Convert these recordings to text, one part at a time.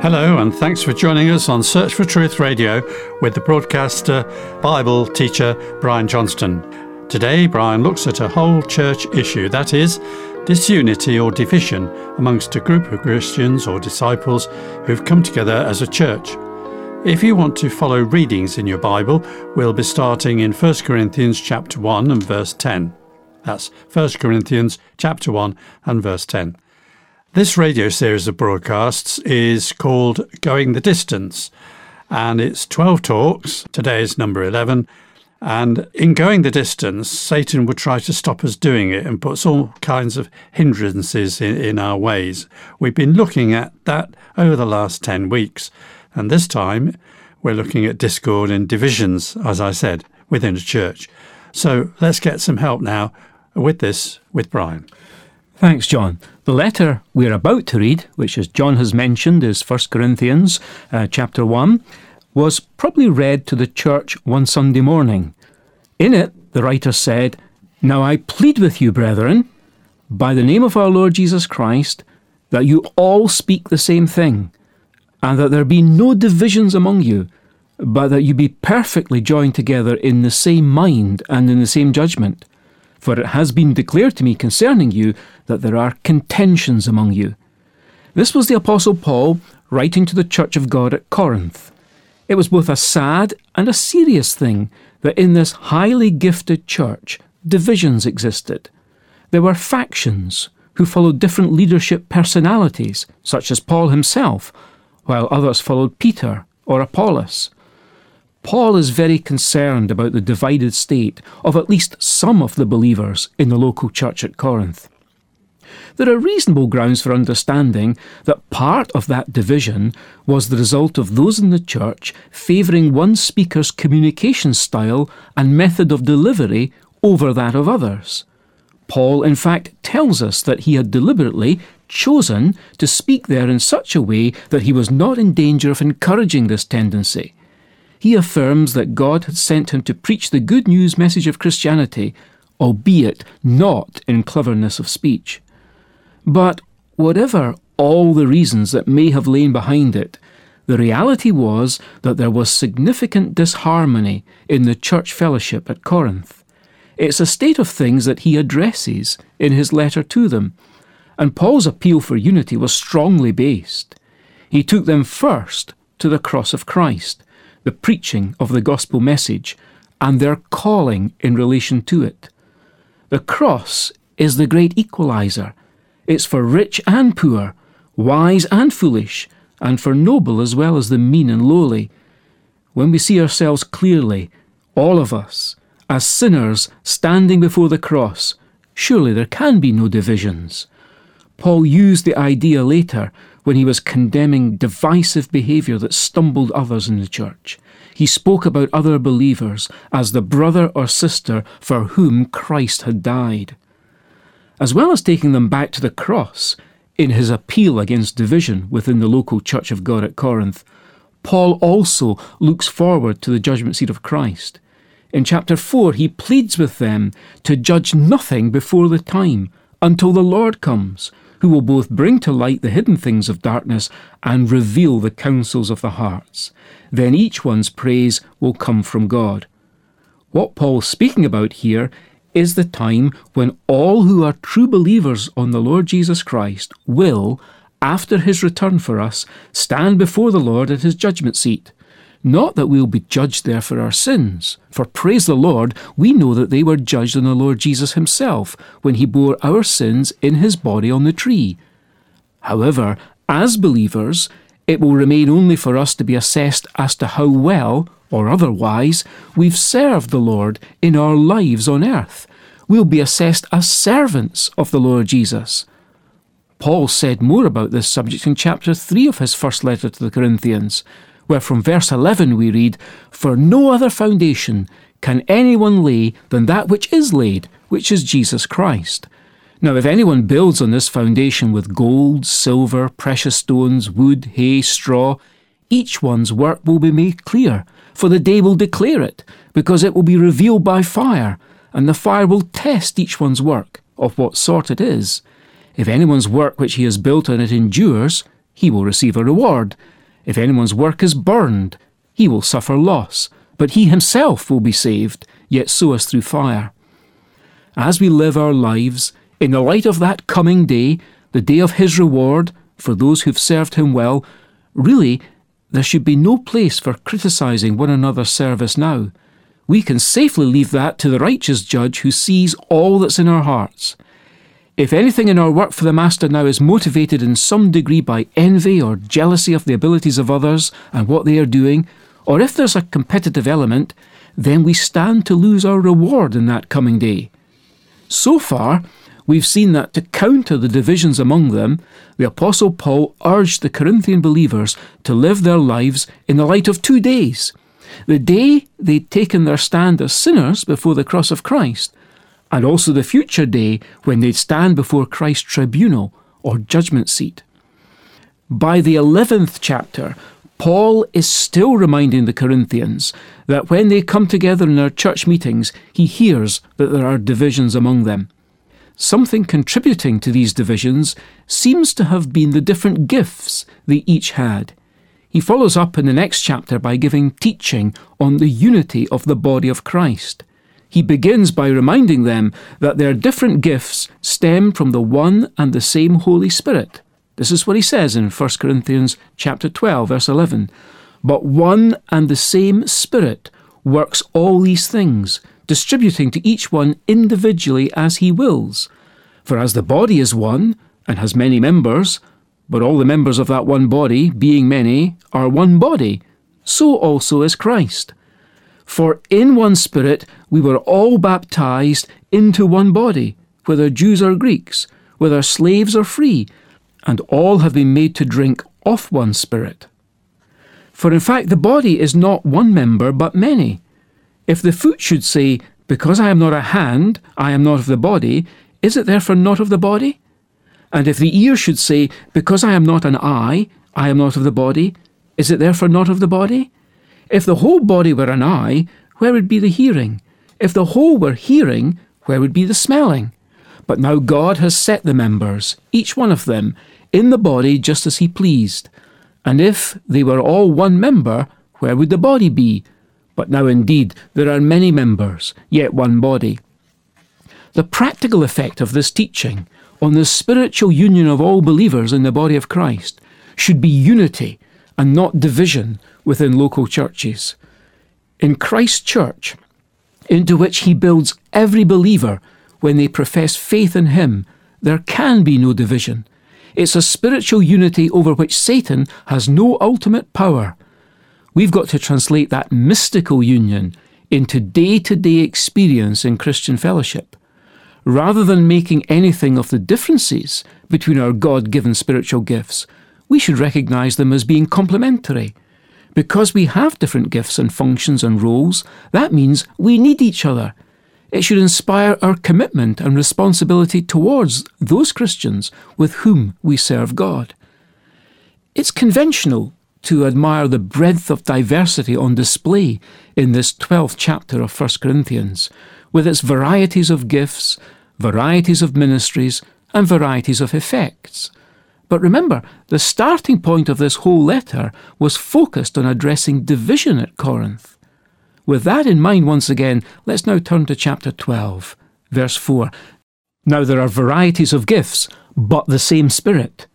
Hello, and thanks for joining us on Search for Truth Radio with the broadcaster, Bible teacher Brian Johnston. Today, Brian looks at a whole church issue that is, disunity or division amongst a group of Christians or disciples who've come together as a church. If you want to follow readings in your Bible, we'll be starting in 1 Corinthians chapter 1 and verse 10. That's 1 Corinthians chapter 1 and verse 10. This radio series of broadcasts is called Going the Distance, and it's 12 talks. Today is number 11. And in going the distance, Satan would try to stop us doing it and puts all kinds of hindrances in, in our ways. We've been looking at that over the last 10 weeks. And this time, we're looking at discord and divisions, as I said, within a church. So let's get some help now with this with Brian. Thanks, John. The letter we're about to read, which as John has mentioned is 1 Corinthians uh, chapter 1, was probably read to the church one Sunday morning. In it, the writer said, Now I plead with you, brethren, by the name of our Lord Jesus Christ, that you all speak the same thing, and that there be no divisions among you, but that you be perfectly joined together in the same mind and in the same judgment. For it has been declared to me concerning you that there are contentions among you. This was the Apostle Paul writing to the Church of God at Corinth. It was both a sad and a serious thing that in this highly gifted church divisions existed. There were factions who followed different leadership personalities, such as Paul himself, while others followed Peter or Apollos. Paul is very concerned about the divided state of at least some of the believers in the local church at Corinth. There are reasonable grounds for understanding that part of that division was the result of those in the church favouring one speaker's communication style and method of delivery over that of others. Paul, in fact, tells us that he had deliberately chosen to speak there in such a way that he was not in danger of encouraging this tendency he affirms that God had sent him to preach the good news message of Christianity, albeit not in cleverness of speech. But whatever all the reasons that may have lain behind it, the reality was that there was significant disharmony in the church fellowship at Corinth. It's a state of things that he addresses in his letter to them, and Paul's appeal for unity was strongly based. He took them first to the cross of Christ, the preaching of the gospel message and their calling in relation to it. The cross is the great equalizer. It's for rich and poor, wise and foolish, and for noble as well as the mean and lowly. When we see ourselves clearly, all of us, as sinners standing before the cross, surely there can be no divisions. Paul used the idea later when he was condemning divisive behaviour that stumbled others in the church. He spoke about other believers as the brother or sister for whom Christ had died. As well as taking them back to the cross in his appeal against division within the local church of God at Corinth, Paul also looks forward to the judgment seat of Christ. In chapter 4, he pleads with them to judge nothing before the time until the Lord comes who will both bring to light the hidden things of darkness and reveal the counsels of the hearts. Then each one's praise will come from God. What Paul's speaking about here is the time when all who are true believers on the Lord Jesus Christ will, after his return for us, stand before the Lord at his judgment seat. Not that we will be judged there for our sins, for praise the Lord, we know that they were judged in the Lord Jesus himself when he bore our sins in his body on the tree. However, as believers, it will remain only for us to be assessed as to how well, or otherwise, we've served the Lord in our lives on earth. We'll be assessed as servants of the Lord Jesus. Paul said more about this subject in chapter 3 of his first letter to the Corinthians where from verse 11 we read, For no other foundation can anyone lay than that which is laid, which is Jesus Christ. Now, if anyone builds on this foundation with gold, silver, precious stones, wood, hay, straw, each one's work will be made clear, for the day will declare it, because it will be revealed by fire, and the fire will test each one's work, of what sort it is. If anyone's work which he has built on it endures, he will receive a reward. If anyone's work is burned, he will suffer loss, but he himself will be saved, yet so as through fire. As we live our lives, in the light of that coming day, the day of his reward for those who've served him well, really, there should be no place for criticising one another's service now. We can safely leave that to the righteous judge who sees all that's in our hearts. If anything in our work for the Master now is motivated in some degree by envy or jealousy of the abilities of others and what they are doing, or if there's a competitive element, then we stand to lose our reward in that coming day. So far, we've seen that to counter the divisions among them, the Apostle Paul urged the Corinthian believers to live their lives in the light of two days the day they'd taken their stand as sinners before the cross of Christ, and also the future day when they'd stand before Christ's tribunal or judgment seat. By the 11th chapter, Paul is still reminding the Corinthians that when they come together in their church meetings, he hears that there are divisions among them. Something contributing to these divisions seems to have been the different gifts they each had. He follows up in the next chapter by giving teaching on the unity of the body of Christ. He begins by reminding them that their different gifts stem from the one and the same Holy Spirit. This is what he says in 1 Corinthians chapter 12 verse 11. But one and the same Spirit works all these things, distributing to each one individually as he wills. For as the body is one and has many members, but all the members of that one body, being many, are one body, so also is Christ. For in one Spirit we were all baptized into one body, whether Jews or Greeks, whether slaves or free, and all have been made to drink of one Spirit. For in fact, the body is not one member, but many. If the foot should say, Because I am not a hand, I am not of the body, is it therefore not of the body? And if the ear should say, Because I am not an eye, I am not of the body, is it therefore not of the body? If the whole body were an eye, where would be the hearing? If the whole were hearing, where would be the smelling? But now God has set the members, each one of them, in the body just as He pleased. And if they were all one member, where would the body be? But now indeed there are many members, yet one body. The practical effect of this teaching on the spiritual union of all believers in the body of Christ should be unity and not division within local churches. In Christ's church, into which he builds every believer when they profess faith in him, there can be no division. It's a spiritual unity over which Satan has no ultimate power. We've got to translate that mystical union into day to day experience in Christian fellowship. Rather than making anything of the differences between our God given spiritual gifts, we should recognize them as being complementary. Because we have different gifts and functions and roles, that means we need each other. It should inspire our commitment and responsibility towards those Christians with whom we serve God. It's conventional to admire the breadth of diversity on display in this 12th chapter of 1 Corinthians, with its varieties of gifts, varieties of ministries, and varieties of effects. But remember, the starting point of this whole letter was focused on addressing division at Corinth. With that in mind, once again, let's now turn to chapter 12, verse 4. Now there are varieties of gifts, but the same Spirit.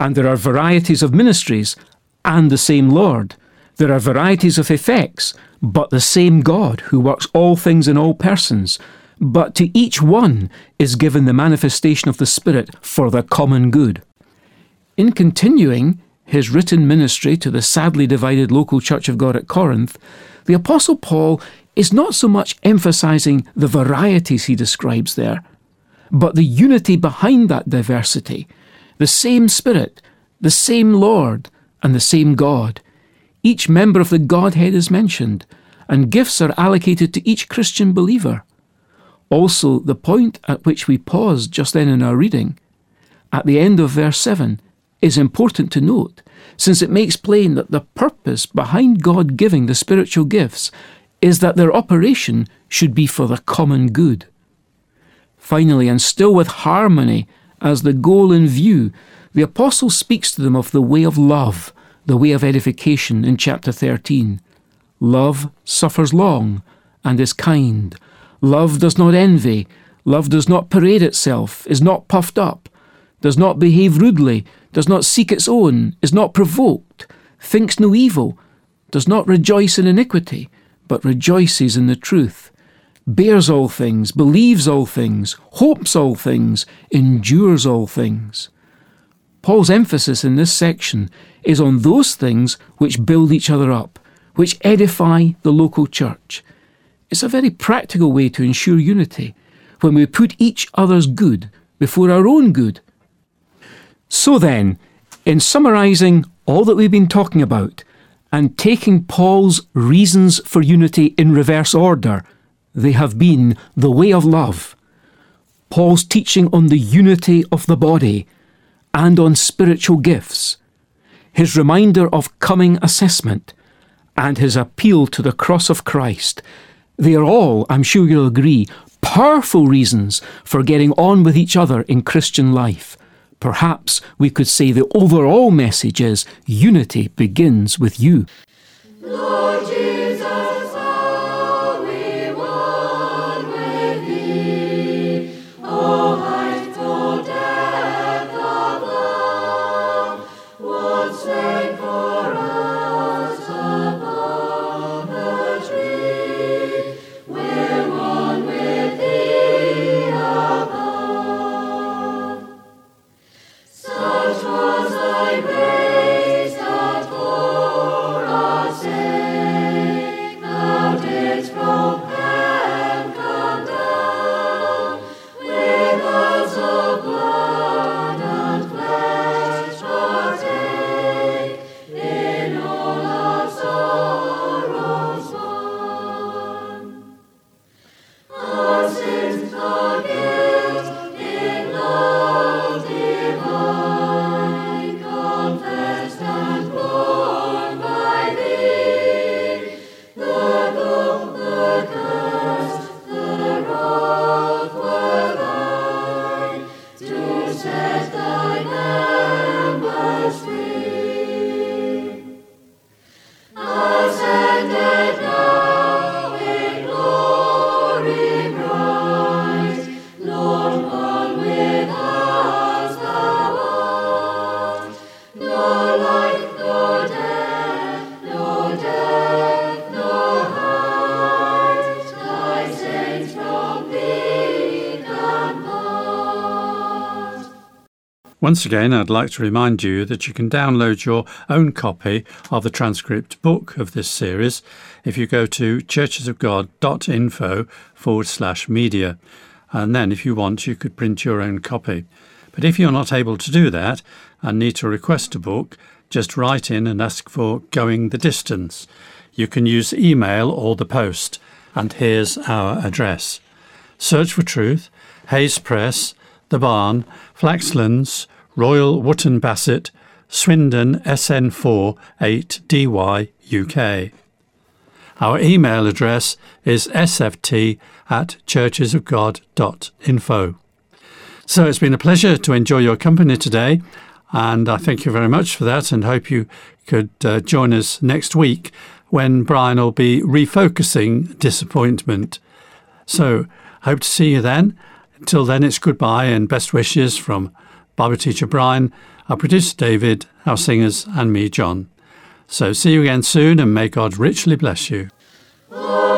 And there are varieties of ministries, and the same Lord. There are varieties of effects, but the same God who works all things in all persons. But to each one is given the manifestation of the Spirit for the common good. In continuing his written ministry to the sadly divided local Church of God at Corinth, the Apostle Paul is not so much emphasizing the varieties he describes there, but the unity behind that diversity, the same Spirit, the same Lord, and the same God. Each member of the Godhead is mentioned, and gifts are allocated to each Christian believer. Also, the point at which we paused just then in our reading, at the end of verse 7, is important to note, since it makes plain that the purpose behind God giving the spiritual gifts is that their operation should be for the common good. Finally, and still with harmony as the goal in view, The apostle speaks to them of the way of love, the way of edification in chapter 13. Love suffers long and is kind. Love does not envy. Love does not parade itself, is not puffed up, does not behave rudely, does not seek its own, is not provoked, thinks no evil, does not rejoice in iniquity, but rejoices in the truth, bears all things, believes all things, hopes all things, endures all things. Paul's emphasis in this section is on those things which build each other up, which edify the local church. It's a very practical way to ensure unity when we put each other's good before our own good. So then, in summarising all that we've been talking about and taking Paul's reasons for unity in reverse order, they have been the way of love. Paul's teaching on the unity of the body and on spiritual gifts, his reminder of coming assessment, and his appeal to the cross of Christ. They are all, I'm sure you'll agree, powerful reasons for getting on with each other in Christian life. Perhaps we could say the overall message is unity begins with you. Lord Once again, I'd like to remind you that you can download your own copy of the transcript book of this series if you go to churchesofgod.info forward slash media. And then, if you want, you could print your own copy. But if you're not able to do that and need to request a book, just write in and ask for Going the Distance. You can use email or the post. And here's our address Search for Truth, Hayes Press, The Barn, Flaxlands, Royal Wootton Bassett, Swindon SN4 8DY UK. Our email address is sft at churchesofgod.info. So it's been a pleasure to enjoy your company today, and I thank you very much for that and hope you could uh, join us next week when Brian will be refocusing disappointment. So, hope to see you then. Until then, it's goodbye and best wishes from Bible teacher Brian, our producer David, our singers, and me, John. So see you again soon, and may God richly bless you. Oh,